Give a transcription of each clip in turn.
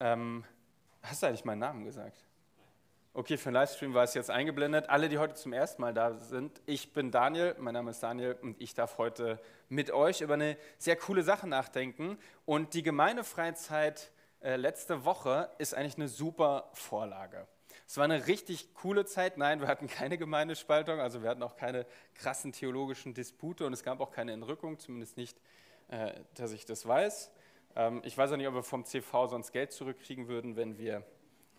Ähm, hast du eigentlich meinen Namen gesagt? Okay, für den Livestream war es jetzt eingeblendet. Alle, die heute zum ersten Mal da sind, ich bin Daniel, mein Name ist Daniel und ich darf heute mit euch über eine sehr coole Sache nachdenken. Und die Gemeindefreizeit äh, letzte Woche ist eigentlich eine super Vorlage. Es war eine richtig coole Zeit. Nein, wir hatten keine Gemeindespaltung, also wir hatten auch keine krassen theologischen Dispute und es gab auch keine Entrückung, zumindest nicht, äh, dass ich das weiß. Ähm, ich weiß auch nicht, ob wir vom CV sonst Geld zurückkriegen würden, wenn wir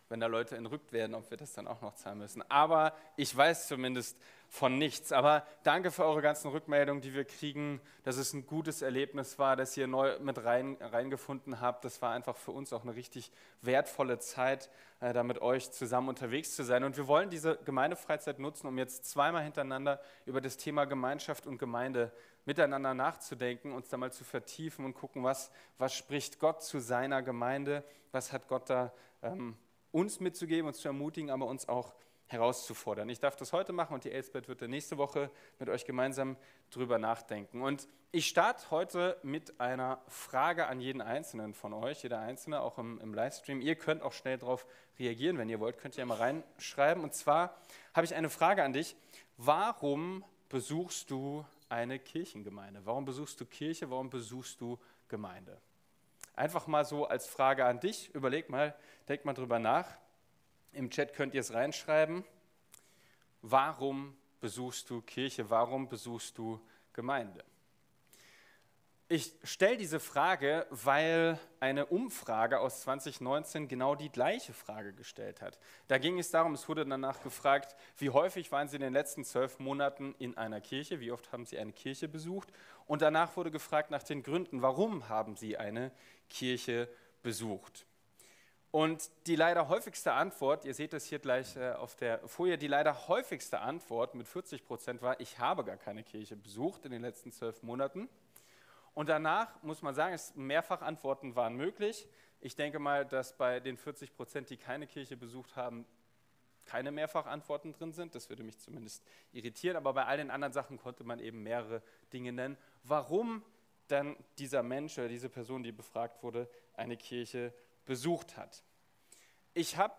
wenn da Leute entrückt werden, ob wir das dann auch noch zahlen müssen. Aber ich weiß zumindest von nichts. Aber danke für eure ganzen Rückmeldungen, die wir kriegen, dass es ein gutes Erlebnis war, dass ihr neu mit rein, reingefunden habt. Das war einfach für uns auch eine richtig wertvolle Zeit, äh, da mit euch zusammen unterwegs zu sein. Und wir wollen diese Gemeindefreizeit nutzen, um jetzt zweimal hintereinander über das Thema Gemeinschaft und Gemeinde miteinander nachzudenken, uns da mal zu vertiefen und gucken, was, was spricht Gott zu seiner Gemeinde, was hat Gott da ähm, uns mitzugeben, uns zu ermutigen, aber uns auch herauszufordern. Ich darf das heute machen und die Elsbeth wird nächste Woche mit euch gemeinsam drüber nachdenken. Und ich starte heute mit einer Frage an jeden Einzelnen von euch, jeder Einzelne, auch im, im Livestream. Ihr könnt auch schnell darauf reagieren, wenn ihr wollt, könnt ihr ja mal reinschreiben. Und zwar habe ich eine Frage an dich. Warum besuchst du eine Kirchengemeinde? Warum besuchst du Kirche? Warum besuchst du Gemeinde? Einfach mal so als Frage an dich. Überleg mal, denk mal drüber nach. Im Chat könnt ihr es reinschreiben. Warum besuchst du Kirche? Warum besuchst du Gemeinde? Ich stelle diese Frage, weil eine Umfrage aus 2019 genau die gleiche Frage gestellt hat. Da ging es darum, es wurde danach gefragt, wie häufig waren Sie in den letzten zwölf Monaten in einer Kirche, wie oft haben Sie eine Kirche besucht und danach wurde gefragt nach den Gründen, warum haben Sie eine Kirche besucht. Und die leider häufigste Antwort, ihr seht es hier gleich äh, auf der Folie, die leider häufigste Antwort mit 40 Prozent war, ich habe gar keine Kirche besucht in den letzten zwölf Monaten. Und danach muss man sagen, mehrfach Antworten waren möglich. Ich denke mal, dass bei den 40 Prozent, die keine Kirche besucht haben, keine Mehrfachantworten drin sind. Das würde mich zumindest irritieren. Aber bei all den anderen Sachen konnte man eben mehrere Dinge nennen, warum dann dieser Mensch oder diese Person, die befragt wurde, eine Kirche besucht hat. Ich habe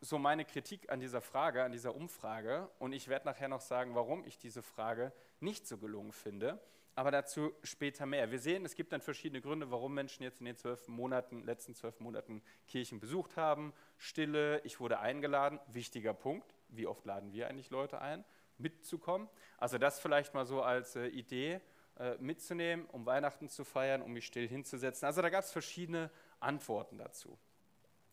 so meine Kritik an dieser Frage, an dieser Umfrage und ich werde nachher noch sagen, warum ich diese Frage nicht so gelungen finde aber dazu später mehr. Wir sehen, es gibt dann verschiedene Gründe, warum Menschen jetzt in den zwölf Monaten, letzten zwölf Monaten Kirchen besucht haben. Stille, ich wurde eingeladen, wichtiger Punkt. Wie oft laden wir eigentlich Leute ein, mitzukommen? Also das vielleicht mal so als äh, Idee äh, mitzunehmen, um Weihnachten zu feiern, um mich still hinzusetzen. Also da gab es verschiedene Antworten dazu.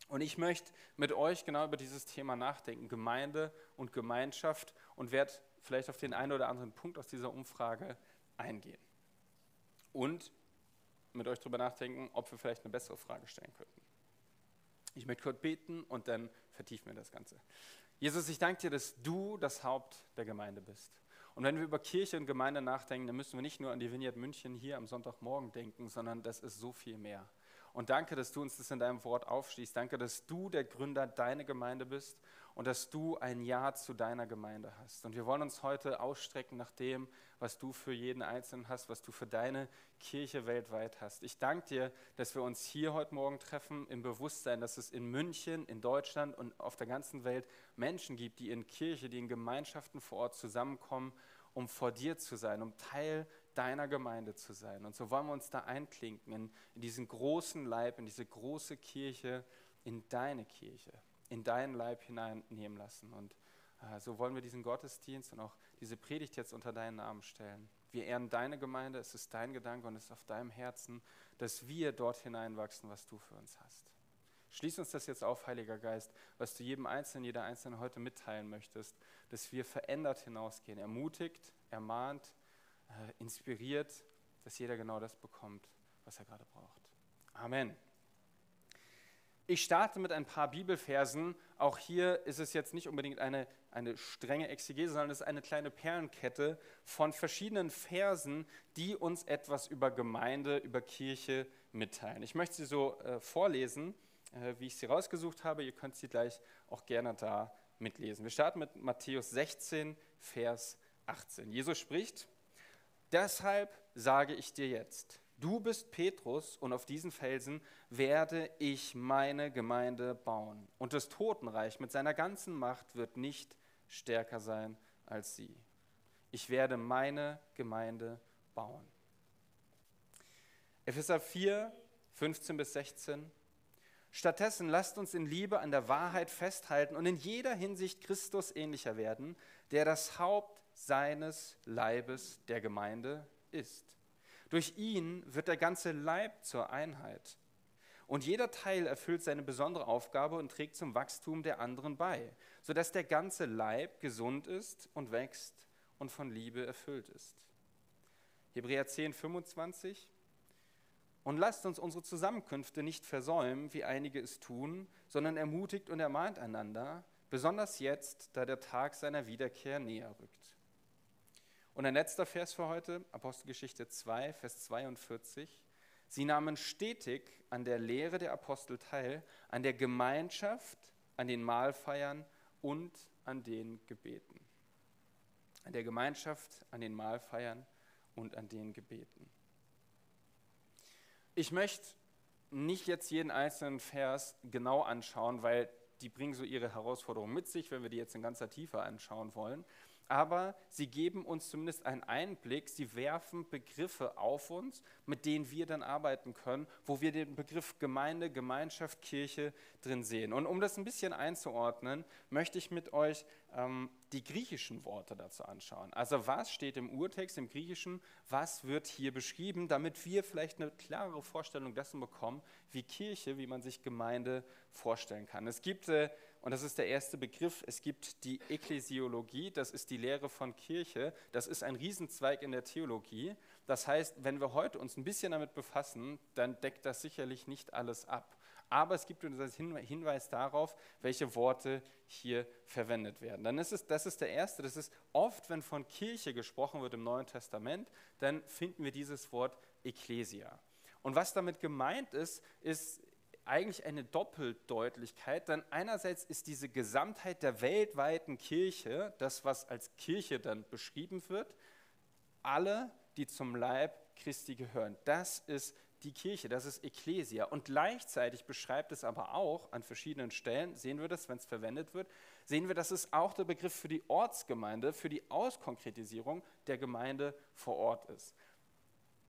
Und ich möchte mit euch genau über dieses Thema nachdenken, Gemeinde und Gemeinschaft und werde vielleicht auf den einen oder anderen Punkt aus dieser Umfrage eingehen. Und mit euch darüber nachdenken, ob wir vielleicht eine bessere Frage stellen könnten. Ich möchte kurz beten und dann vertiefen wir das Ganze. Jesus, ich danke dir, dass du das Haupt der Gemeinde bist. Und wenn wir über Kirche und Gemeinde nachdenken, dann müssen wir nicht nur an die Vineyard München hier am Sonntagmorgen denken, sondern das ist so viel mehr. Und danke, dass du uns das in deinem Wort aufschließt. Danke, dass du der Gründer deiner Gemeinde bist und dass du ein Ja zu deiner Gemeinde hast. Und wir wollen uns heute ausstrecken nach dem, was du für jeden Einzelnen hast, was du für deine Kirche weltweit hast. Ich danke dir, dass wir uns hier heute Morgen treffen im Bewusstsein, dass es in München, in Deutschland und auf der ganzen Welt Menschen gibt, die in Kirche, die in Gemeinschaften vor Ort zusammenkommen, um vor dir zu sein, um Teil deiner Gemeinde zu sein. Und so wollen wir uns da einklinken in, in diesen großen Leib, in diese große Kirche, in deine Kirche in deinen Leib hineinnehmen lassen. Und äh, so wollen wir diesen Gottesdienst und auch diese Predigt jetzt unter deinen Namen stellen. Wir ehren deine Gemeinde, es ist dein Gedanke und es ist auf deinem Herzen, dass wir dort hineinwachsen, was du für uns hast. Schließ uns das jetzt auf, Heiliger Geist, was du jedem Einzelnen, jeder Einzelnen heute mitteilen möchtest, dass wir verändert hinausgehen, ermutigt, ermahnt, äh, inspiriert, dass jeder genau das bekommt, was er gerade braucht. Amen. Ich starte mit ein paar Bibelversen. Auch hier ist es jetzt nicht unbedingt eine, eine strenge Exegese, sondern es ist eine kleine Perlenkette von verschiedenen Versen, die uns etwas über Gemeinde, über Kirche mitteilen. Ich möchte sie so äh, vorlesen, äh, wie ich sie rausgesucht habe. Ihr könnt sie gleich auch gerne da mitlesen. Wir starten mit Matthäus 16, Vers 18. Jesus spricht, deshalb sage ich dir jetzt, Du bist Petrus und auf diesen Felsen werde ich meine Gemeinde bauen. Und das Totenreich mit seiner ganzen Macht wird nicht stärker sein als sie. Ich werde meine Gemeinde bauen. Epheser 4, 15 bis 16. Stattdessen lasst uns in Liebe an der Wahrheit festhalten und in jeder Hinsicht Christus ähnlicher werden, der das Haupt seines Leibes der Gemeinde ist. Durch ihn wird der ganze Leib zur Einheit. Und jeder Teil erfüllt seine besondere Aufgabe und trägt zum Wachstum der anderen bei, sodass der ganze Leib gesund ist und wächst und von Liebe erfüllt ist. Hebräer 10, 25. Und lasst uns unsere Zusammenkünfte nicht versäumen, wie einige es tun, sondern ermutigt und ermahnt einander, besonders jetzt, da der Tag seiner Wiederkehr näher rückt. Und ein letzter Vers für heute, Apostelgeschichte 2, Vers 42. Sie nahmen stetig an der Lehre der Apostel teil, an der Gemeinschaft, an den Mahlfeiern und an den Gebeten. An der Gemeinschaft, an den Mahlfeiern und an den Gebeten. Ich möchte nicht jetzt jeden einzelnen Vers genau anschauen, weil die bringen so ihre Herausforderungen mit sich, wenn wir die jetzt in ganzer Tiefe anschauen wollen aber sie geben uns zumindest einen Einblick, sie werfen Begriffe auf uns, mit denen wir dann arbeiten können, wo wir den Begriff Gemeinde, Gemeinschaft, Kirche drin sehen. Und um das ein bisschen einzuordnen, möchte ich mit euch ähm, die griechischen Worte dazu anschauen. Also was steht im Urtext, im Griechischen, was wird hier beschrieben, damit wir vielleicht eine klarere Vorstellung dessen bekommen, wie Kirche, wie man sich Gemeinde vorstellen kann. Es gibt äh, und das ist der erste Begriff. Es gibt die Ekklesiologie, das ist die Lehre von Kirche. Das ist ein Riesenzweig in der Theologie. Das heißt, wenn wir heute uns ein bisschen damit befassen, dann deckt das sicherlich nicht alles ab. Aber es gibt uns einen Hinweis darauf, welche Worte hier verwendet werden. Dann ist es, das ist der erste, das ist oft, wenn von Kirche gesprochen wird im Neuen Testament, dann finden wir dieses Wort Ekklesia. Und was damit gemeint ist, ist eigentlich eine Doppeldeutlichkeit, denn einerseits ist diese Gesamtheit der weltweiten Kirche, das, was als Kirche dann beschrieben wird, alle, die zum Leib Christi gehören. Das ist die Kirche, das ist Ekklesia. Und gleichzeitig beschreibt es aber auch an verschiedenen Stellen, sehen wir das, wenn es verwendet wird, sehen wir, dass es auch der Begriff für die Ortsgemeinde, für die Auskonkretisierung der Gemeinde vor Ort ist.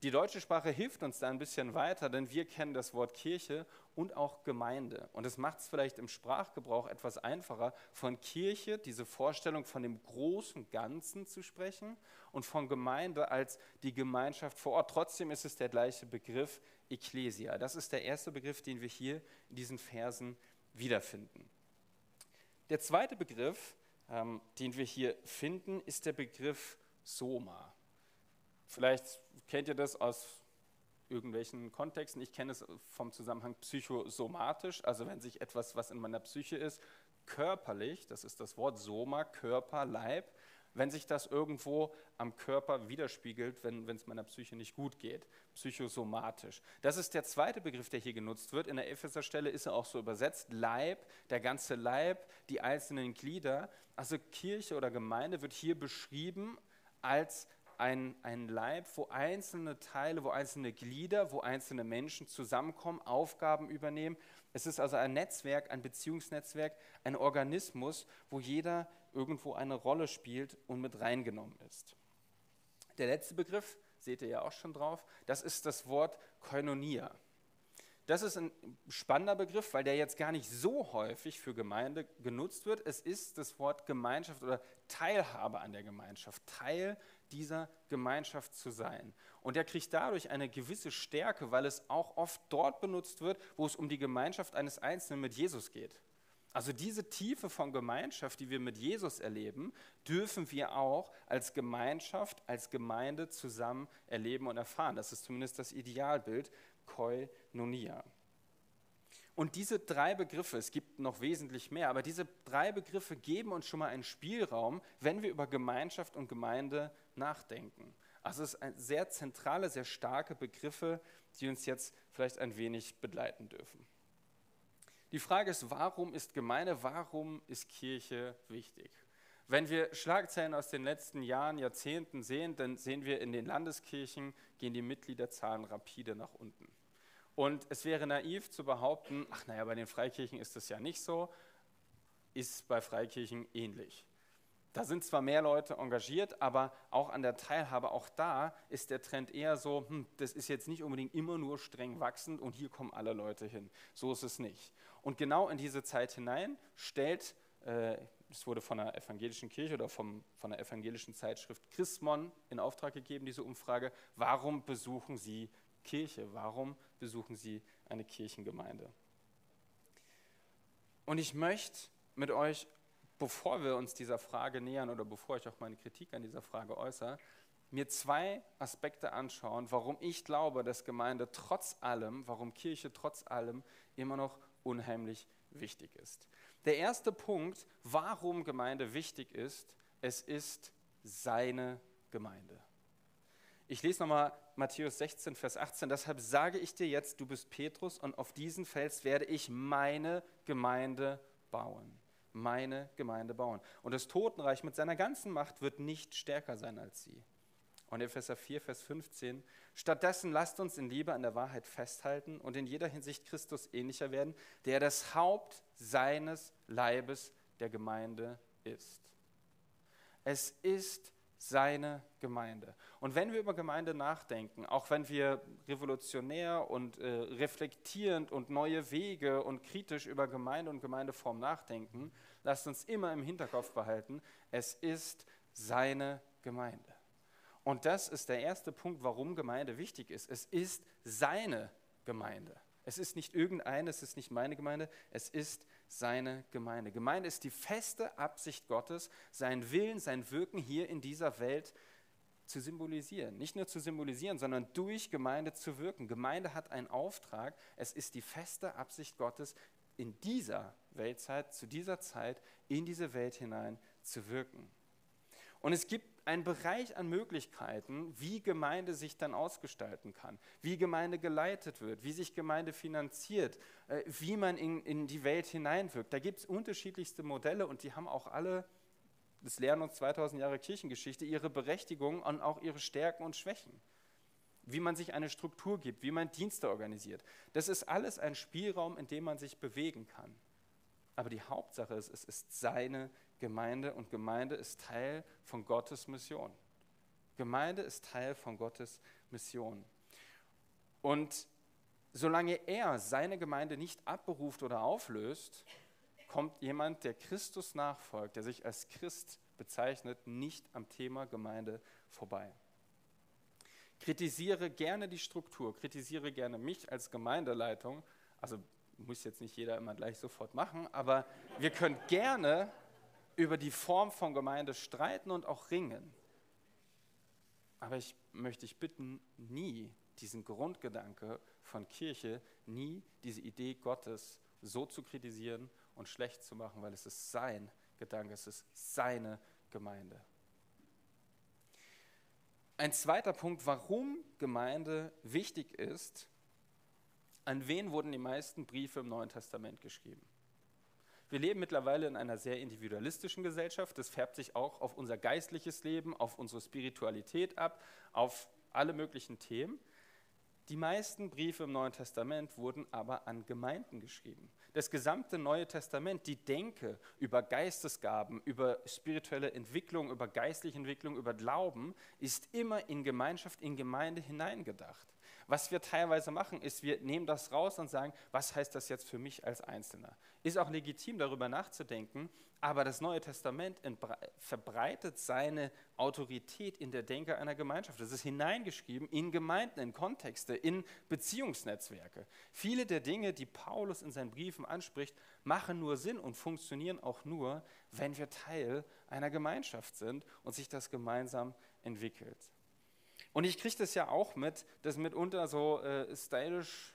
Die deutsche Sprache hilft uns da ein bisschen weiter, denn wir kennen das Wort Kirche und auch Gemeinde. Und es macht es vielleicht im Sprachgebrauch etwas einfacher, von Kirche, diese Vorstellung von dem großen Ganzen zu sprechen und von Gemeinde als die Gemeinschaft vor Ort. Trotzdem ist es der gleiche Begriff Ecclesia. Das ist der erste Begriff, den wir hier in diesen Versen wiederfinden. Der zweite Begriff, ähm, den wir hier finden, ist der Begriff Soma. Vielleicht kennt ihr das aus irgendwelchen Kontexten. Ich kenne es vom Zusammenhang psychosomatisch, also wenn sich etwas, was in meiner Psyche ist, körperlich, das ist das Wort Soma, Körper, Leib, wenn sich das irgendwo am Körper widerspiegelt, wenn es meiner Psyche nicht gut geht, psychosomatisch. Das ist der zweite Begriff, der hier genutzt wird. In der Epheser-Stelle ist er auch so übersetzt, Leib, der ganze Leib, die einzelnen Glieder. Also Kirche oder Gemeinde wird hier beschrieben als ein, ein Leib, wo einzelne Teile, wo einzelne Glieder, wo einzelne Menschen zusammenkommen, Aufgaben übernehmen. Es ist also ein Netzwerk, ein Beziehungsnetzwerk, ein Organismus, wo jeder irgendwo eine Rolle spielt und mit reingenommen ist. Der letzte Begriff, seht ihr ja auch schon drauf, das ist das Wort Koinonia. Das ist ein spannender Begriff, weil der jetzt gar nicht so häufig für Gemeinde genutzt wird. Es ist das Wort Gemeinschaft oder Teilhabe an der Gemeinschaft, Teil dieser Gemeinschaft zu sein. Und er kriegt dadurch eine gewisse Stärke, weil es auch oft dort benutzt wird, wo es um die Gemeinschaft eines Einzelnen mit Jesus geht. Also diese Tiefe von Gemeinschaft, die wir mit Jesus erleben, dürfen wir auch als Gemeinschaft, als Gemeinde zusammen erleben und erfahren. Das ist zumindest das Idealbild, Koinonia. Und diese drei Begriffe, es gibt noch wesentlich mehr, aber diese drei Begriffe geben uns schon mal einen Spielraum, wenn wir über Gemeinschaft und Gemeinde nachdenken. Also es sind sehr zentrale, sehr starke Begriffe, die uns jetzt vielleicht ein wenig begleiten dürfen. Die Frage ist, warum ist Gemeinde, warum ist Kirche wichtig? Wenn wir Schlagzeilen aus den letzten Jahren, Jahrzehnten sehen, dann sehen wir in den Landeskirchen gehen die Mitgliederzahlen rapide nach unten. Und es wäre naiv zu behaupten, ach naja, bei den Freikirchen ist das ja nicht so, ist bei Freikirchen ähnlich. Da sind zwar mehr Leute engagiert, aber auch an der Teilhabe, auch da ist der Trend eher so, hm, das ist jetzt nicht unbedingt immer nur streng wachsend und hier kommen alle Leute hin. So ist es nicht. Und genau in diese Zeit hinein stellt äh, es wurde von der evangelischen Kirche oder vom, von der evangelischen Zeitschrift Chrismon in Auftrag gegeben, diese Umfrage, warum besuchen Sie Kirche? Warum besuchen Sie eine Kirchengemeinde? Und ich möchte mit euch, bevor wir uns dieser Frage nähern oder bevor ich auch meine Kritik an dieser Frage äußere, mir zwei Aspekte anschauen, warum ich glaube, dass Gemeinde trotz allem, warum Kirche trotz allem immer noch unheimlich wichtig ist. Der erste Punkt, warum Gemeinde wichtig ist, es ist seine Gemeinde. Ich lese nochmal Matthäus 16, Vers 18. Deshalb sage ich dir jetzt, du bist Petrus und auf diesen Fels werde ich meine Gemeinde bauen. Meine Gemeinde bauen. Und das Totenreich mit seiner ganzen Macht wird nicht stärker sein als sie. Und Epheser 4, Vers 15. Stattdessen lasst uns in Liebe an der Wahrheit festhalten und in jeder Hinsicht Christus ähnlicher werden, der das Haupt seines Leibes der Gemeinde ist. Es ist seine Gemeinde. Und wenn wir über Gemeinde nachdenken, auch wenn wir revolutionär und äh, reflektierend und neue Wege und kritisch über Gemeinde und Gemeindeform nachdenken, lasst uns immer im Hinterkopf behalten, es ist seine Gemeinde. Und das ist der erste Punkt, warum Gemeinde wichtig ist. Es ist seine Gemeinde. Es ist nicht irgendeine, es ist nicht meine Gemeinde, es ist seine Gemeinde. Gemeinde ist die feste Absicht Gottes, sein Willen, sein Wirken hier in dieser Welt zu symbolisieren. Nicht nur zu symbolisieren, sondern durch Gemeinde zu wirken. Gemeinde hat einen Auftrag. Es ist die feste Absicht Gottes, in dieser Weltzeit, zu dieser Zeit, in diese Welt hinein zu wirken. Und es gibt einen Bereich an Möglichkeiten, wie Gemeinde sich dann ausgestalten kann, wie Gemeinde geleitet wird, wie sich Gemeinde finanziert, äh, wie man in, in die Welt hineinwirkt. Da gibt es unterschiedlichste Modelle und die haben auch alle, das lernen uns 2000 Jahre Kirchengeschichte, ihre Berechtigung und auch ihre Stärken und Schwächen. Wie man sich eine Struktur gibt, wie man Dienste organisiert. Das ist alles ein Spielraum, in dem man sich bewegen kann. Aber die Hauptsache ist, es ist seine Gemeinde und Gemeinde ist Teil von Gottes Mission. Gemeinde ist Teil von Gottes Mission. Und solange er seine Gemeinde nicht abberuft oder auflöst, kommt jemand, der Christus nachfolgt, der sich als Christ bezeichnet, nicht am Thema Gemeinde vorbei. Kritisiere gerne die Struktur, kritisiere gerne mich als Gemeindeleitung. Also muss jetzt nicht jeder immer gleich sofort machen, aber wir können gerne über die Form von Gemeinde streiten und auch ringen. Aber ich möchte dich bitten, nie diesen Grundgedanke von Kirche, nie diese Idee Gottes so zu kritisieren und schlecht zu machen, weil es ist sein Gedanke, es ist seine Gemeinde. Ein zweiter Punkt, warum Gemeinde wichtig ist, an wen wurden die meisten Briefe im Neuen Testament geschrieben? Wir leben mittlerweile in einer sehr individualistischen Gesellschaft. Das färbt sich auch auf unser geistliches Leben, auf unsere Spiritualität ab, auf alle möglichen Themen. Die meisten Briefe im Neuen Testament wurden aber an Gemeinden geschrieben. Das gesamte Neue Testament, die Denke über Geistesgaben, über spirituelle Entwicklung, über geistliche Entwicklung, über Glauben, ist immer in Gemeinschaft, in Gemeinde hineingedacht. Was wir teilweise machen, ist, wir nehmen das raus und sagen, was heißt das jetzt für mich als Einzelner? Ist auch legitim, darüber nachzudenken, aber das Neue Testament verbreitet seine Autorität in der Denke einer Gemeinschaft. Das ist hineingeschrieben in Gemeinden, in Kontexte, in Beziehungsnetzwerke. Viele der Dinge, die Paulus in seinen Briefen anspricht, machen nur Sinn und funktionieren auch nur, wenn wir Teil einer Gemeinschaft sind und sich das gemeinsam entwickelt. Und ich kriege das ja auch mit, dass mitunter so äh, stylisch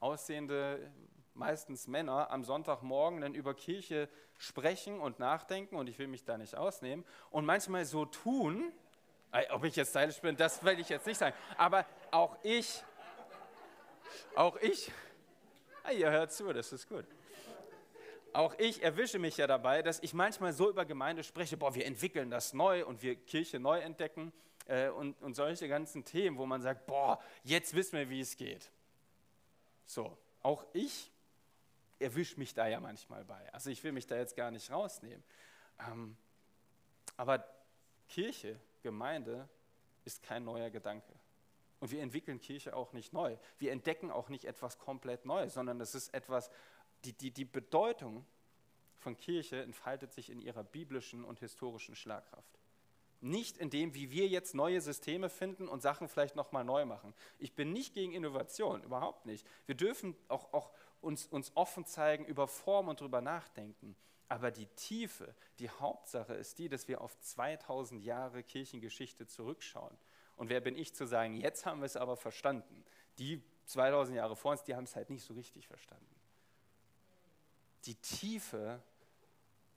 aussehende, meistens Männer, am Sonntagmorgen dann über Kirche sprechen und nachdenken, und ich will mich da nicht ausnehmen, und manchmal so tun, ob ich jetzt stylisch bin, das will ich jetzt nicht sagen, aber auch ich, auch ich, ah, ihr hört zu, das ist gut. Auch ich erwische mich ja dabei, dass ich manchmal so über Gemeinde spreche, boah, wir entwickeln das neu und wir Kirche neu entdecken äh, und, und solche ganzen Themen, wo man sagt, boah, jetzt wissen wir, wie es geht. So, auch ich erwische mich da ja manchmal bei. Also ich will mich da jetzt gar nicht rausnehmen. Ähm, aber Kirche, Gemeinde ist kein neuer Gedanke. Und wir entwickeln Kirche auch nicht neu. Wir entdecken auch nicht etwas komplett Neues, sondern es ist etwas, die, die, die Bedeutung von Kirche entfaltet sich in ihrer biblischen und historischen Schlagkraft. Nicht in dem, wie wir jetzt neue Systeme finden und Sachen vielleicht nochmal neu machen. Ich bin nicht gegen Innovation, überhaupt nicht. Wir dürfen auch, auch uns, uns offen zeigen über Form und darüber nachdenken. Aber die Tiefe, die Hauptsache ist die, dass wir auf 2000 Jahre Kirchengeschichte zurückschauen. Und wer bin ich zu sagen, jetzt haben wir es aber verstanden. Die 2000 Jahre vor uns, die haben es halt nicht so richtig verstanden. Die Tiefe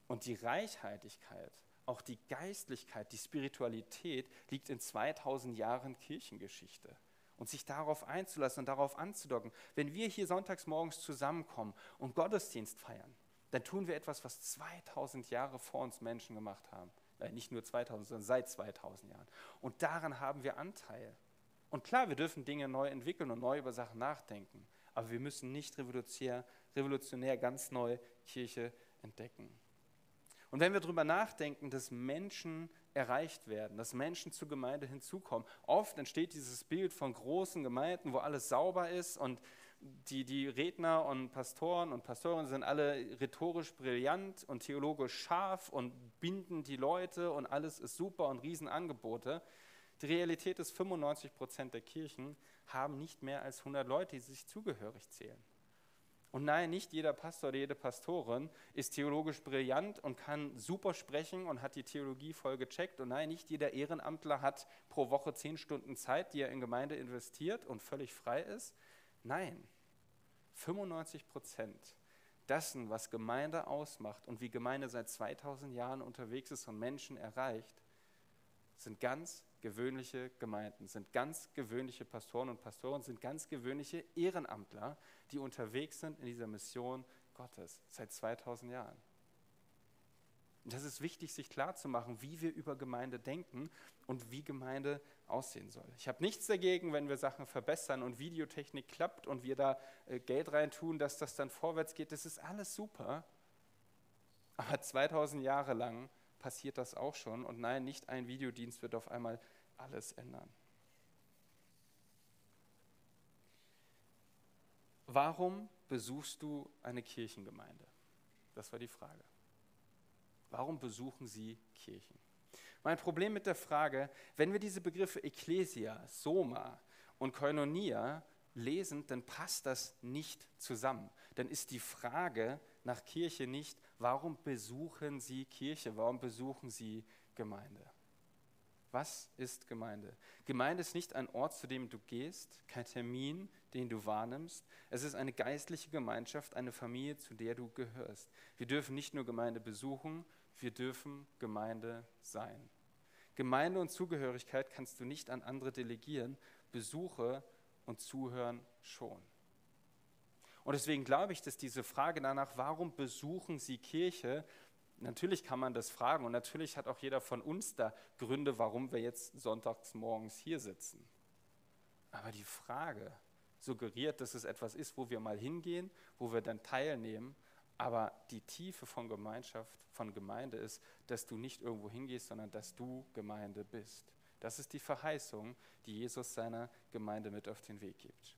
und die Reichhaltigkeit, auch die Geistlichkeit, die Spiritualität liegt in 2000 Jahren Kirchengeschichte und sich darauf einzulassen und darauf anzudocken. Wenn wir hier sonntags morgens zusammenkommen und Gottesdienst feiern, dann tun wir etwas, was 2000 Jahre vor uns Menschen gemacht haben. Nicht nur 2000, sondern seit 2000 Jahren. Und daran haben wir Anteil. Und klar, wir dürfen Dinge neu entwickeln und neu über Sachen nachdenken. Aber wir müssen nicht revolutionär, revolutionär ganz neu Kirche entdecken. Und wenn wir darüber nachdenken, dass Menschen erreicht werden, dass Menschen zur Gemeinde hinzukommen, oft entsteht dieses Bild von großen Gemeinden, wo alles sauber ist und die, die Redner und Pastoren und Pastorinnen sind alle rhetorisch brillant und theologisch scharf und binden die Leute und alles ist super und Riesenangebote. Die Realität ist, 95 Prozent der Kirchen haben nicht mehr als 100 Leute, die sich zugehörig zählen. Und nein, nicht jeder Pastor oder jede Pastorin ist theologisch brillant und kann super sprechen und hat die Theologie voll gecheckt. Und nein, nicht jeder Ehrenamtler hat pro Woche zehn Stunden Zeit, die er in Gemeinde investiert und völlig frei ist. Nein, 95 Prozent dessen, was Gemeinde ausmacht und wie Gemeinde seit 2000 Jahren unterwegs ist und Menschen erreicht, sind ganz gewöhnliche Gemeinden, sind ganz gewöhnliche Pastoren und Pastoren, sind ganz gewöhnliche Ehrenamtler, die unterwegs sind in dieser Mission Gottes seit 2000 Jahren. Und das ist wichtig, sich klarzumachen, wie wir über Gemeinde denken und wie Gemeinde aussehen soll. Ich habe nichts dagegen, wenn wir Sachen verbessern und Videotechnik klappt und wir da äh, Geld reintun, dass das dann vorwärts geht. Das ist alles super. Aber 2000 Jahre lang passiert das auch schon. Und nein, nicht ein Videodienst wird auf einmal alles ändern. Warum besuchst du eine Kirchengemeinde? Das war die Frage. Warum besuchen Sie Kirchen? Mein Problem mit der Frage, wenn wir diese Begriffe Ecclesia, Soma und Koinonia lesen, dann passt das nicht zusammen. Dann ist die Frage nach Kirche nicht, warum besuchen Sie Kirche, warum besuchen Sie Gemeinde? Was ist Gemeinde? Gemeinde ist nicht ein Ort, zu dem du gehst, kein Termin, den du wahrnimmst. Es ist eine geistliche Gemeinschaft, eine Familie, zu der du gehörst. Wir dürfen nicht nur Gemeinde besuchen, wir dürfen Gemeinde sein. Gemeinde und Zugehörigkeit kannst du nicht an andere delegieren, Besuche und Zuhören schon. Und deswegen glaube ich, dass diese Frage danach, warum besuchen Sie Kirche, natürlich kann man das fragen und natürlich hat auch jeder von uns da Gründe, warum wir jetzt sonntags morgens hier sitzen. Aber die Frage suggeriert, dass es etwas ist, wo wir mal hingehen, wo wir dann teilnehmen aber die Tiefe von Gemeinschaft, von Gemeinde ist, dass du nicht irgendwo hingehst, sondern dass du Gemeinde bist. Das ist die Verheißung, die Jesus seiner Gemeinde mit auf den Weg gibt.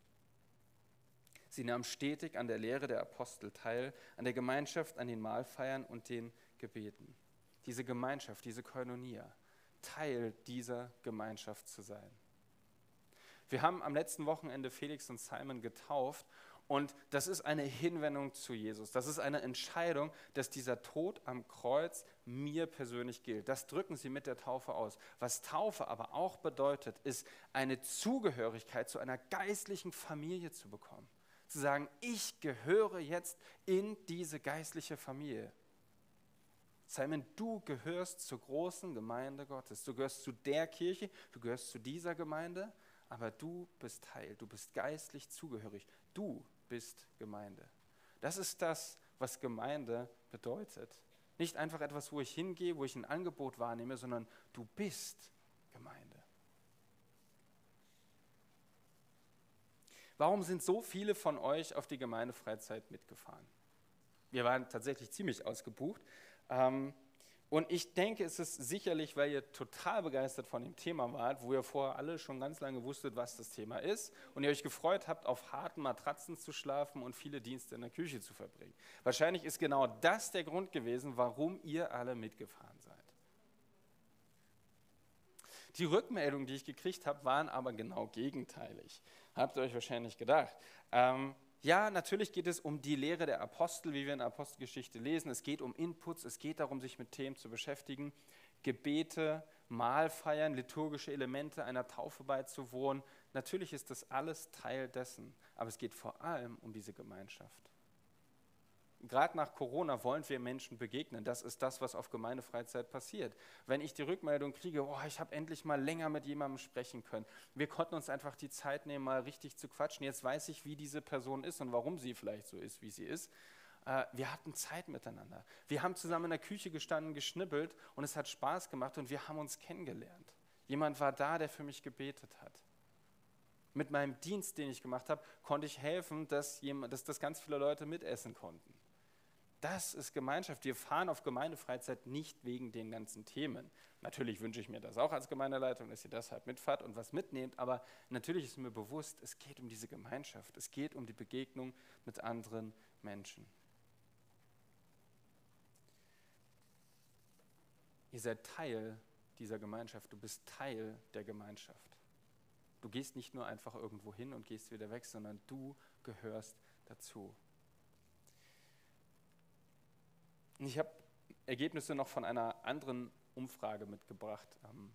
Sie nahm stetig an der Lehre der Apostel teil, an der Gemeinschaft, an den Mahlfeiern und den Gebeten. Diese Gemeinschaft, diese Koinonia, Teil dieser Gemeinschaft zu sein. Wir haben am letzten Wochenende Felix und Simon getauft und das ist eine Hinwendung zu Jesus. Das ist eine Entscheidung, dass dieser Tod am Kreuz mir persönlich gilt. Das drücken sie mit der Taufe aus. Was Taufe aber auch bedeutet, ist eine Zugehörigkeit zu einer geistlichen Familie zu bekommen. Zu sagen, ich gehöre jetzt in diese geistliche Familie. Simon, du gehörst zur großen Gemeinde Gottes. Du gehörst zu der Kirche, du gehörst zu dieser Gemeinde, aber du bist Teil, du bist geistlich zugehörig. Du bist Gemeinde. Das ist das, was Gemeinde bedeutet. Nicht einfach etwas, wo ich hingehe, wo ich ein Angebot wahrnehme, sondern du bist Gemeinde. Warum sind so viele von euch auf die Gemeindefreizeit mitgefahren? Wir waren tatsächlich ziemlich ausgebucht. Ähm, und ich denke, es ist sicherlich, weil ihr total begeistert von dem Thema wart, wo ihr vorher alle schon ganz lange wusstet, was das Thema ist und ihr euch gefreut habt, auf harten Matratzen zu schlafen und viele Dienste in der Küche zu verbringen. Wahrscheinlich ist genau das der Grund gewesen, warum ihr alle mitgefahren seid. Die Rückmeldungen, die ich gekriegt habe, waren aber genau gegenteilig. Habt ihr euch wahrscheinlich gedacht. Ähm, ja, natürlich geht es um die Lehre der Apostel, wie wir in der Apostelgeschichte lesen. Es geht um Inputs, es geht darum, sich mit Themen zu beschäftigen. Gebete, Mahlfeiern, liturgische Elemente einer Taufe beizuwohnen. Natürlich ist das alles Teil dessen, aber es geht vor allem um diese Gemeinschaft gerade nach Corona wollen wir Menschen begegnen. Das ist das, was auf Gemeindefreizeit passiert. Wenn ich die Rückmeldung kriege, oh, ich habe endlich mal länger mit jemandem sprechen können. Wir konnten uns einfach die Zeit nehmen, mal richtig zu quatschen. Jetzt weiß ich, wie diese Person ist und warum sie vielleicht so ist, wie sie ist. Äh, wir hatten Zeit miteinander. Wir haben zusammen in der Küche gestanden, geschnippelt und es hat Spaß gemacht und wir haben uns kennengelernt. Jemand war da, der für mich gebetet hat. Mit meinem Dienst, den ich gemacht habe, konnte ich helfen, dass, jemand, dass das ganz viele Leute mitessen konnten. Das ist Gemeinschaft. Wir fahren auf Gemeindefreizeit nicht wegen den ganzen Themen. Natürlich wünsche ich mir das auch als Gemeindeleitung, dass ihr deshalb mitfahrt und was mitnehmt, aber natürlich ist mir bewusst, es geht um diese Gemeinschaft. Es geht um die Begegnung mit anderen Menschen. Ihr seid Teil dieser Gemeinschaft. Du bist Teil der Gemeinschaft. Du gehst nicht nur einfach irgendwo hin und gehst wieder weg, sondern du gehörst dazu. Ich habe Ergebnisse noch von einer anderen Umfrage mitgebracht, ähm,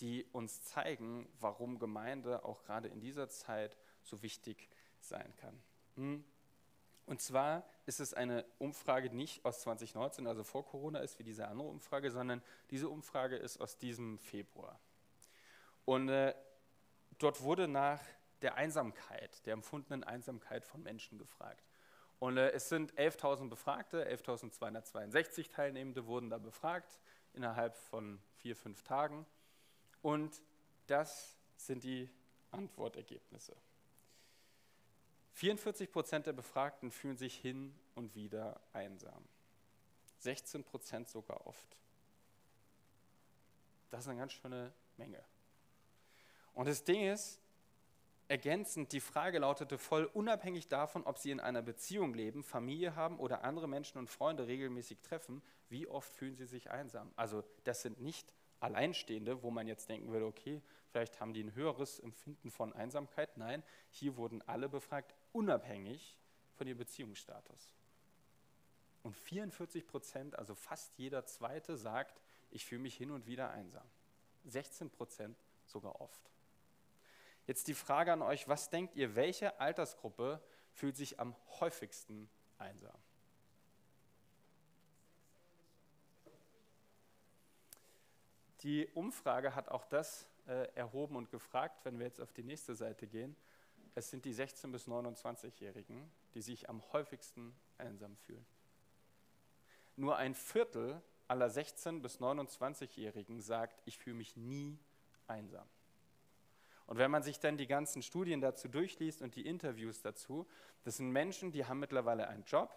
die uns zeigen, warum Gemeinde auch gerade in dieser Zeit so wichtig sein kann. Hm? Und zwar ist es eine Umfrage, die nicht aus 2019, also vor Corona ist, wie diese andere Umfrage, sondern diese Umfrage ist aus diesem Februar. Und äh, dort wurde nach der Einsamkeit, der empfundenen Einsamkeit von Menschen gefragt. Und äh, es sind 11.000 Befragte, 11.262 Teilnehmende wurden da befragt innerhalb von vier, fünf Tagen. Und das sind die Antwortergebnisse. 44 Prozent der Befragten fühlen sich hin und wieder einsam. 16 Prozent sogar oft. Das ist eine ganz schöne Menge. Und das Ding ist, Ergänzend, die Frage lautete voll unabhängig davon, ob Sie in einer Beziehung leben, Familie haben oder andere Menschen und Freunde regelmäßig treffen, wie oft fühlen Sie sich einsam? Also das sind nicht Alleinstehende, wo man jetzt denken würde, okay, vielleicht haben die ein höheres Empfinden von Einsamkeit. Nein, hier wurden alle befragt, unabhängig von ihrem Beziehungsstatus. Und 44 Prozent, also fast jeder Zweite, sagt, ich fühle mich hin und wieder einsam. 16 Prozent sogar oft. Jetzt die Frage an euch, was denkt ihr, welche Altersgruppe fühlt sich am häufigsten einsam? Die Umfrage hat auch das äh, erhoben und gefragt, wenn wir jetzt auf die nächste Seite gehen. Es sind die 16- bis 29-Jährigen, die sich am häufigsten einsam fühlen. Nur ein Viertel aller 16- bis 29-Jährigen sagt, ich fühle mich nie einsam. Und wenn man sich dann die ganzen Studien dazu durchliest und die Interviews dazu, das sind Menschen, die haben mittlerweile einen Job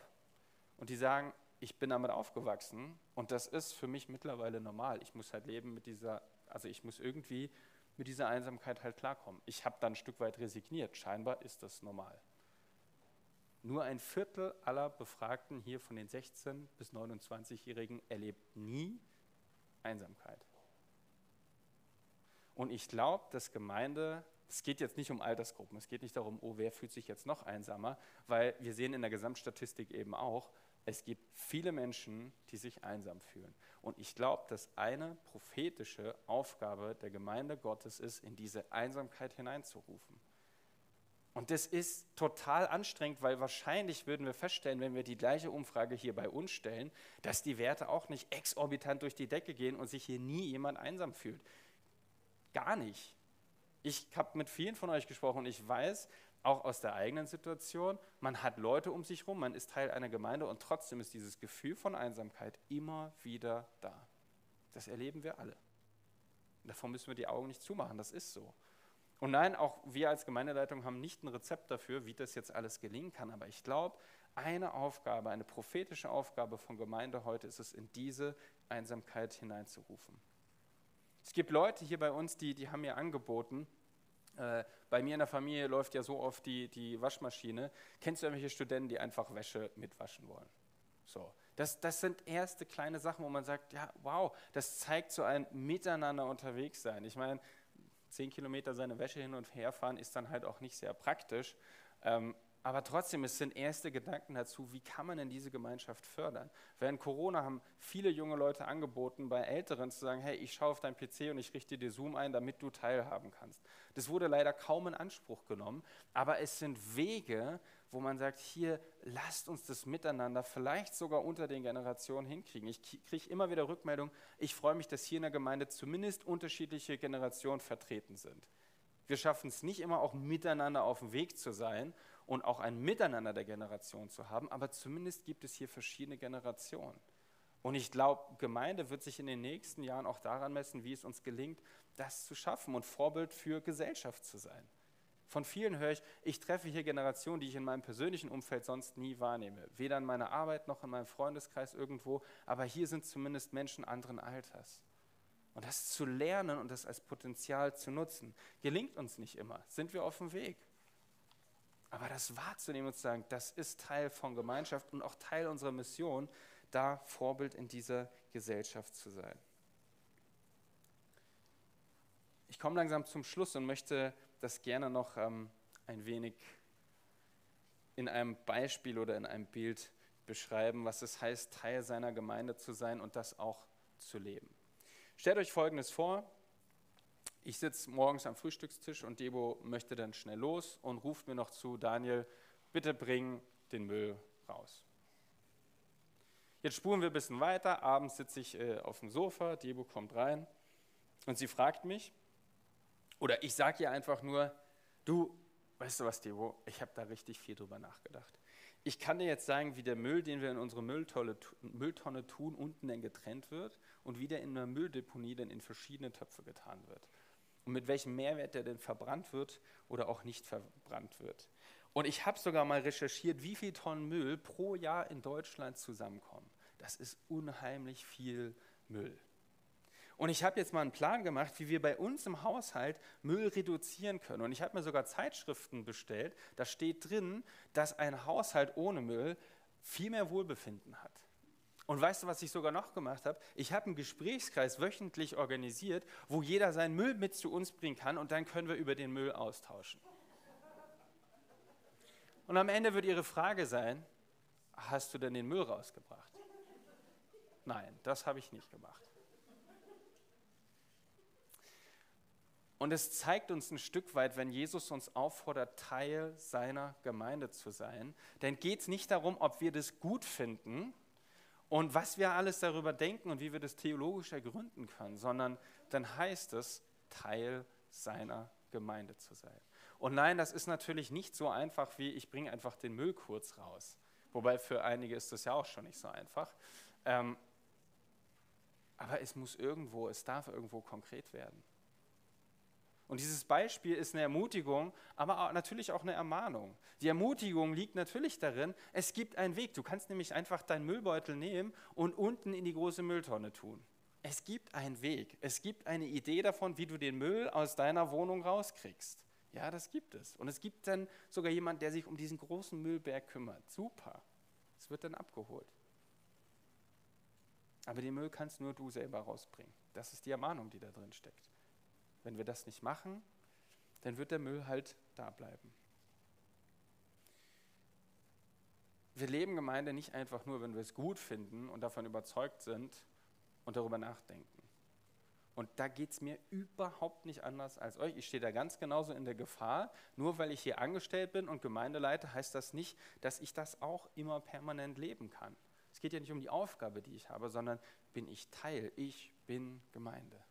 und die sagen, ich bin damit aufgewachsen und das ist für mich mittlerweile normal. Ich muss halt leben mit dieser, also ich muss irgendwie mit dieser Einsamkeit halt klarkommen. Ich habe dann ein Stück weit resigniert. Scheinbar ist das normal. Nur ein Viertel aller Befragten hier von den 16 bis 29-Jährigen erlebt nie Einsamkeit. Und ich glaube, dass Gemeinde, es geht jetzt nicht um Altersgruppen, es geht nicht darum, oh, wer fühlt sich jetzt noch einsamer, weil wir sehen in der Gesamtstatistik eben auch, es gibt viele Menschen, die sich einsam fühlen. Und ich glaube, dass eine prophetische Aufgabe der Gemeinde Gottes ist, in diese Einsamkeit hineinzurufen. Und das ist total anstrengend, weil wahrscheinlich würden wir feststellen, wenn wir die gleiche Umfrage hier bei uns stellen, dass die Werte auch nicht exorbitant durch die Decke gehen und sich hier nie jemand einsam fühlt. Gar nicht. Ich habe mit vielen von euch gesprochen und ich weiß, auch aus der eigenen Situation. Man hat Leute um sich herum, man ist Teil einer Gemeinde und trotzdem ist dieses Gefühl von Einsamkeit immer wieder da. Das erleben wir alle. Und davon müssen wir die Augen nicht zumachen, das ist so. Und nein, auch wir als Gemeindeleitung haben nicht ein Rezept dafür, wie das jetzt alles gelingen kann, aber ich glaube, eine Aufgabe, eine prophetische Aufgabe von Gemeinde heute ist es, in diese Einsamkeit hineinzurufen. Es gibt Leute hier bei uns, die, die haben mir angeboten, äh, bei mir in der Familie läuft ja so oft die, die Waschmaschine. Kennst du irgendwelche Studenten, die einfach Wäsche mitwaschen wollen? So. Das, das sind erste kleine Sachen, wo man sagt, ja, wow, das zeigt so ein Miteinander unterwegs sein. Ich meine, zehn Kilometer seine Wäsche hin und her fahren ist dann halt auch nicht sehr praktisch. Ähm, aber trotzdem, es sind erste Gedanken dazu, wie kann man denn diese Gemeinschaft fördern? Während Corona haben viele junge Leute angeboten, bei Älteren zu sagen, hey, ich schaue auf deinen PC und ich richte dir Zoom ein, damit du teilhaben kannst. Das wurde leider kaum in Anspruch genommen, aber es sind Wege, wo man sagt, hier, lasst uns das miteinander vielleicht sogar unter den Generationen hinkriegen. Ich kriege immer wieder Rückmeldung, ich freue mich, dass hier in der Gemeinde zumindest unterschiedliche Generationen vertreten sind. Wir schaffen es nicht immer auch miteinander auf dem Weg zu sein und auch ein Miteinander der Generation zu haben, aber zumindest gibt es hier verschiedene Generationen. Und ich glaube, Gemeinde wird sich in den nächsten Jahren auch daran messen, wie es uns gelingt, das zu schaffen und Vorbild für Gesellschaft zu sein. Von vielen höre ich, ich treffe hier Generationen, die ich in meinem persönlichen Umfeld sonst nie wahrnehme. Weder in meiner Arbeit noch in meinem Freundeskreis irgendwo, aber hier sind zumindest Menschen anderen Alters. Und das zu lernen und das als Potenzial zu nutzen, gelingt uns nicht immer. Sind wir auf dem Weg? Aber das wahrzunehmen und zu sagen, das ist Teil von Gemeinschaft und auch Teil unserer Mission, da Vorbild in dieser Gesellschaft zu sein. Ich komme langsam zum Schluss und möchte das gerne noch ähm, ein wenig in einem Beispiel oder in einem Bild beschreiben, was es heißt, Teil seiner Gemeinde zu sein und das auch zu leben. Stellt euch Folgendes vor, ich sitze morgens am Frühstückstisch und Debo möchte dann schnell los und ruft mir noch zu, Daniel, bitte bring den Müll raus. Jetzt spuren wir ein bisschen weiter, abends sitze ich äh, auf dem Sofa, Debo kommt rein und sie fragt mich, oder ich sage ihr einfach nur, du, weißt du was, Debo, ich habe da richtig viel drüber nachgedacht. Ich kann dir jetzt sagen, wie der Müll, den wir in unsere Mülltonne, Mülltonne tun, unten dann getrennt wird und wie der in der Mülldeponie dann in verschiedene Töpfe getan wird und mit welchem Mehrwert der denn verbrannt wird oder auch nicht verbrannt wird. Und ich habe sogar mal recherchiert, wie viel Tonnen Müll pro Jahr in Deutschland zusammenkommen. Das ist unheimlich viel Müll. Und ich habe jetzt mal einen Plan gemacht, wie wir bei uns im Haushalt Müll reduzieren können. Und ich habe mir sogar Zeitschriften bestellt. Da steht drin, dass ein Haushalt ohne Müll viel mehr Wohlbefinden hat. Und weißt du, was ich sogar noch gemacht habe? Ich habe einen Gesprächskreis wöchentlich organisiert, wo jeder seinen Müll mit zu uns bringen kann und dann können wir über den Müll austauschen. Und am Ende wird Ihre Frage sein, hast du denn den Müll rausgebracht? Nein, das habe ich nicht gemacht. Und es zeigt uns ein Stück weit, wenn Jesus uns auffordert, Teil seiner Gemeinde zu sein, dann geht es nicht darum, ob wir das gut finden, und was wir alles darüber denken und wie wir das theologisch ergründen können, sondern dann heißt es, Teil seiner Gemeinde zu sein. Und nein, das ist natürlich nicht so einfach wie, ich bringe einfach den Müll kurz raus. Wobei für einige ist das ja auch schon nicht so einfach. Ähm, aber es muss irgendwo, es darf irgendwo konkret werden. Und dieses Beispiel ist eine Ermutigung, aber natürlich auch eine Ermahnung. Die Ermutigung liegt natürlich darin, es gibt einen Weg. Du kannst nämlich einfach deinen Müllbeutel nehmen und unten in die große Mülltonne tun. Es gibt einen Weg. Es gibt eine Idee davon, wie du den Müll aus deiner Wohnung rauskriegst. Ja, das gibt es. Und es gibt dann sogar jemand, der sich um diesen großen Müllberg kümmert. Super. Es wird dann abgeholt. Aber den Müll kannst nur du selber rausbringen. Das ist die Ermahnung, die da drin steckt. Wenn wir das nicht machen, dann wird der Müll halt da bleiben. Wir leben Gemeinde nicht einfach nur, wenn wir es gut finden und davon überzeugt sind und darüber nachdenken. Und da geht es mir überhaupt nicht anders als euch. Ich stehe da ganz genauso in der Gefahr. Nur weil ich hier angestellt bin und Gemeindeleiter, heißt das nicht, dass ich das auch immer permanent leben kann. Es geht ja nicht um die Aufgabe, die ich habe, sondern bin ich Teil. Ich bin Gemeinde.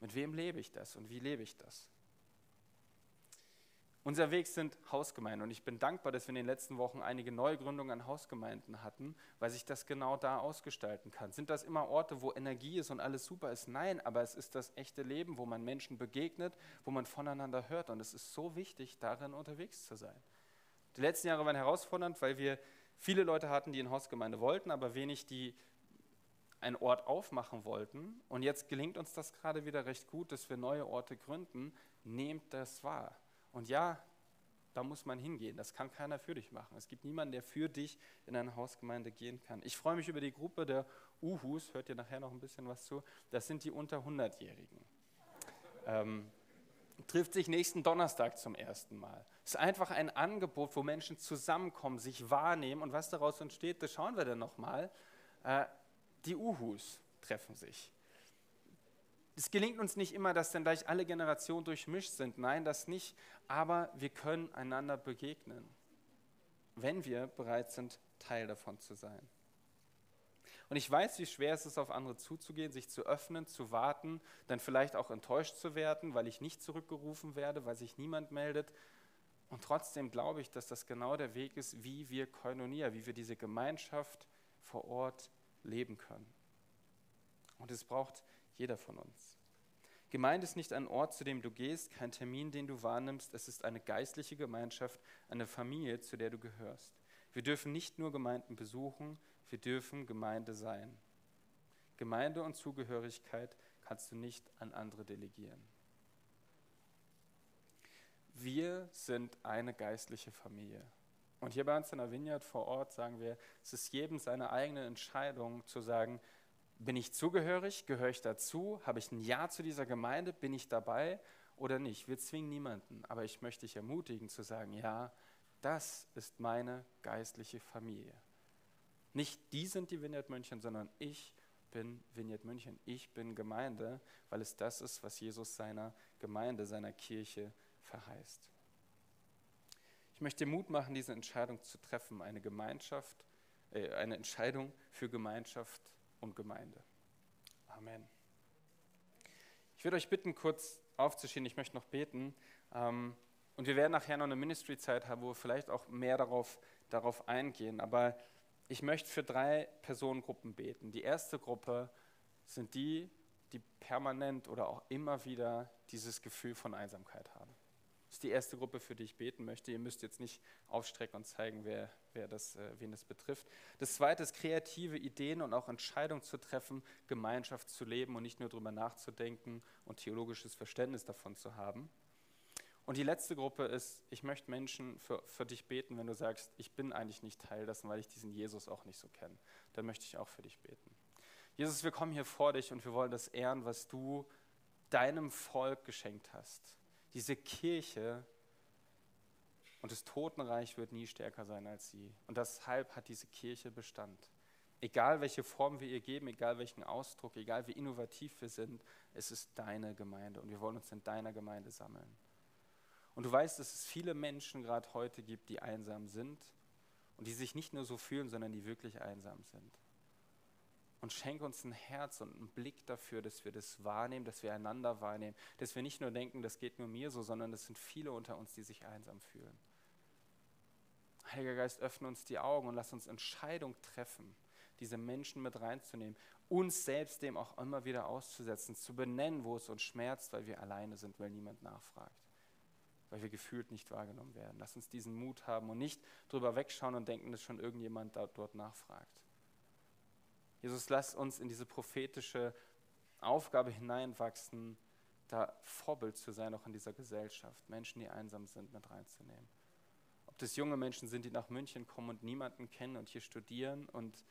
Mit wem lebe ich das und wie lebe ich das? Unser Weg sind Hausgemeinden und ich bin dankbar, dass wir in den letzten Wochen einige Neugründungen an Hausgemeinden hatten, weil sich das genau da ausgestalten kann. Sind das immer Orte, wo Energie ist und alles super ist? Nein, aber es ist das echte Leben, wo man Menschen begegnet, wo man voneinander hört und es ist so wichtig, darin unterwegs zu sein. Die letzten Jahre waren herausfordernd, weil wir viele Leute hatten, die in Hausgemeinde wollten, aber wenig, die einen Ort aufmachen wollten. Und jetzt gelingt uns das gerade wieder recht gut, dass wir neue Orte gründen. Nehmt das wahr. Und ja, da muss man hingehen. Das kann keiner für dich machen. Es gibt niemanden, der für dich in eine Hausgemeinde gehen kann. Ich freue mich über die Gruppe der Uhus, hört ihr nachher noch ein bisschen was zu. Das sind die unter 100-Jährigen. Ähm, trifft sich nächsten Donnerstag zum ersten Mal. Es ist einfach ein Angebot, wo Menschen zusammenkommen, sich wahrnehmen und was daraus entsteht, das schauen wir dann nochmal. Äh, die Uhus treffen sich es gelingt uns nicht immer, dass dann gleich alle Generationen durchmischt sind. Nein, das nicht. Aber wir können einander begegnen, wenn wir bereit sind, Teil davon zu sein. Und ich weiß, wie schwer es ist, auf andere zuzugehen, sich zu öffnen, zu warten, dann vielleicht auch enttäuscht zu werden, weil ich nicht zurückgerufen werde, weil sich niemand meldet. Und trotzdem glaube ich, dass das genau der Weg ist, wie wir Koinonia, wie wir diese Gemeinschaft vor Ort leben können. Und es braucht jeder von uns. Gemeinde ist nicht ein Ort, zu dem du gehst, kein Termin, den du wahrnimmst. Es ist eine geistliche Gemeinschaft, eine Familie, zu der du gehörst. Wir dürfen nicht nur Gemeinden besuchen, wir dürfen Gemeinde sein. Gemeinde und Zugehörigkeit kannst du nicht an andere delegieren. Wir sind eine geistliche Familie. Und hier bei uns in der Vineyard vor Ort sagen wir, es ist jedem seine eigene Entscheidung zu sagen, bin ich zugehörig? Gehöre ich dazu? Habe ich ein Ja zu dieser Gemeinde? Bin ich dabei oder nicht? Wir zwingen niemanden, aber ich möchte dich ermutigen zu sagen, ja, das ist meine geistliche Familie. Nicht die sind die Vineyard München, sondern ich bin Vineyard München. Ich bin Gemeinde, weil es das ist, was Jesus seiner Gemeinde, seiner Kirche verheißt. Ich möchte Mut machen, diese Entscheidung zu treffen, eine Gemeinschaft, äh, eine Entscheidung für Gemeinschaft und Gemeinde. Amen. Ich würde euch bitten, kurz aufzustehen. Ich möchte noch beten. Ähm, und wir werden nachher noch eine Ministry-Zeit haben, wo wir vielleicht auch mehr darauf, darauf eingehen. Aber ich möchte für drei Personengruppen beten. Die erste Gruppe sind die, die permanent oder auch immer wieder dieses Gefühl von Einsamkeit haben. Das ist die erste Gruppe, für die ich beten möchte. Ihr müsst jetzt nicht aufstrecken und zeigen, wer, wer das, äh, wen das betrifft. Das zweite ist, kreative Ideen und auch Entscheidungen zu treffen, Gemeinschaft zu leben und nicht nur darüber nachzudenken und theologisches Verständnis davon zu haben. Und die letzte Gruppe ist, ich möchte Menschen für, für dich beten, wenn du sagst, ich bin eigentlich nicht Teil dessen, weil ich diesen Jesus auch nicht so kenne. Dann möchte ich auch für dich beten. Jesus, wir kommen hier vor dich und wir wollen das ehren, was du deinem Volk geschenkt hast diese Kirche und das Totenreich wird nie stärker sein als sie. Und deshalb hat diese Kirche Bestand. Egal welche Form wir ihr geben, egal welchen Ausdruck, egal wie innovativ wir sind, es ist deine Gemeinde und wir wollen uns in deiner Gemeinde sammeln. Und du weißt, dass es viele Menschen gerade heute gibt, die einsam sind und die sich nicht nur so fühlen, sondern die wirklich einsam sind. Und schenk uns ein Herz und einen Blick dafür, dass wir das wahrnehmen, dass wir einander wahrnehmen, dass wir nicht nur denken, das geht nur mir so, sondern es sind viele unter uns, die sich einsam fühlen. Heiliger Geist, öffne uns die Augen und lass uns Entscheidung treffen, diese Menschen mit reinzunehmen, uns selbst dem auch immer wieder auszusetzen, zu benennen, wo es uns schmerzt, weil wir alleine sind, weil niemand nachfragt, weil wir gefühlt nicht wahrgenommen werden. Lass uns diesen Mut haben und nicht drüber wegschauen und denken, dass schon irgendjemand dort nachfragt. Jesus, lass uns in diese prophetische Aufgabe hineinwachsen, da Vorbild zu sein, auch in dieser Gesellschaft, Menschen, die einsam sind, mit reinzunehmen. Ob das junge Menschen sind, die nach München kommen und niemanden kennen und hier studieren und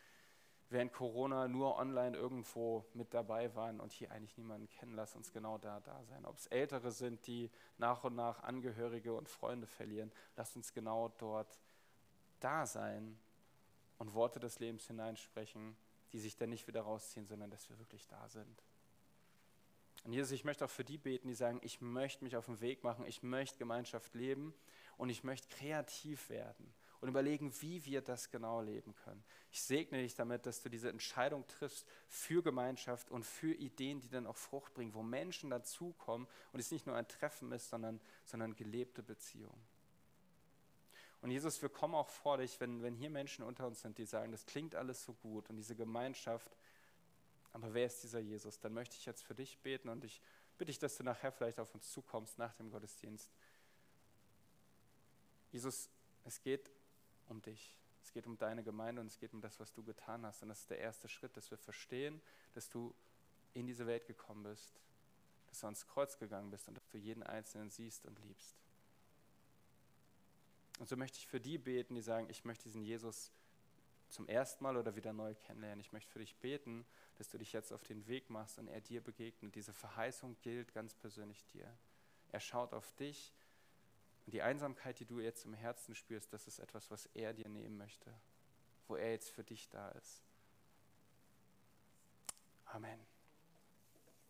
während Corona nur online irgendwo mit dabei waren und hier eigentlich niemanden kennen, lass uns genau da da sein. Ob es Ältere sind, die nach und nach Angehörige und Freunde verlieren, lass uns genau dort da sein und Worte des Lebens hineinsprechen die sich dann nicht wieder rausziehen, sondern dass wir wirklich da sind. Und Jesus, ich möchte auch für die beten, die sagen, ich möchte mich auf den Weg machen, ich möchte Gemeinschaft leben und ich möchte kreativ werden und überlegen, wie wir das genau leben können. Ich segne dich damit, dass du diese Entscheidung triffst für Gemeinschaft und für Ideen, die dann auch Frucht bringen, wo Menschen dazukommen und es nicht nur ein Treffen ist, sondern, sondern gelebte Beziehungen. Und Jesus, wir kommen auch vor dich, wenn, wenn hier Menschen unter uns sind, die sagen, das klingt alles so gut und diese Gemeinschaft, aber wer ist dieser Jesus? Dann möchte ich jetzt für dich beten und ich bitte dich, dass du nachher vielleicht auf uns zukommst nach dem Gottesdienst. Jesus, es geht um dich. Es geht um deine Gemeinde und es geht um das, was du getan hast. Und das ist der erste Schritt, dass wir verstehen, dass du in diese Welt gekommen bist, dass du ans Kreuz gegangen bist und dass du jeden Einzelnen siehst und liebst. Und so möchte ich für die beten, die sagen, ich möchte diesen Jesus zum ersten Mal oder wieder neu kennenlernen. Ich möchte für dich beten, dass du dich jetzt auf den Weg machst und er dir begegnet. Diese Verheißung gilt ganz persönlich dir. Er schaut auf dich und die Einsamkeit, die du jetzt im Herzen spürst, das ist etwas, was er dir nehmen möchte, wo er jetzt für dich da ist. Amen.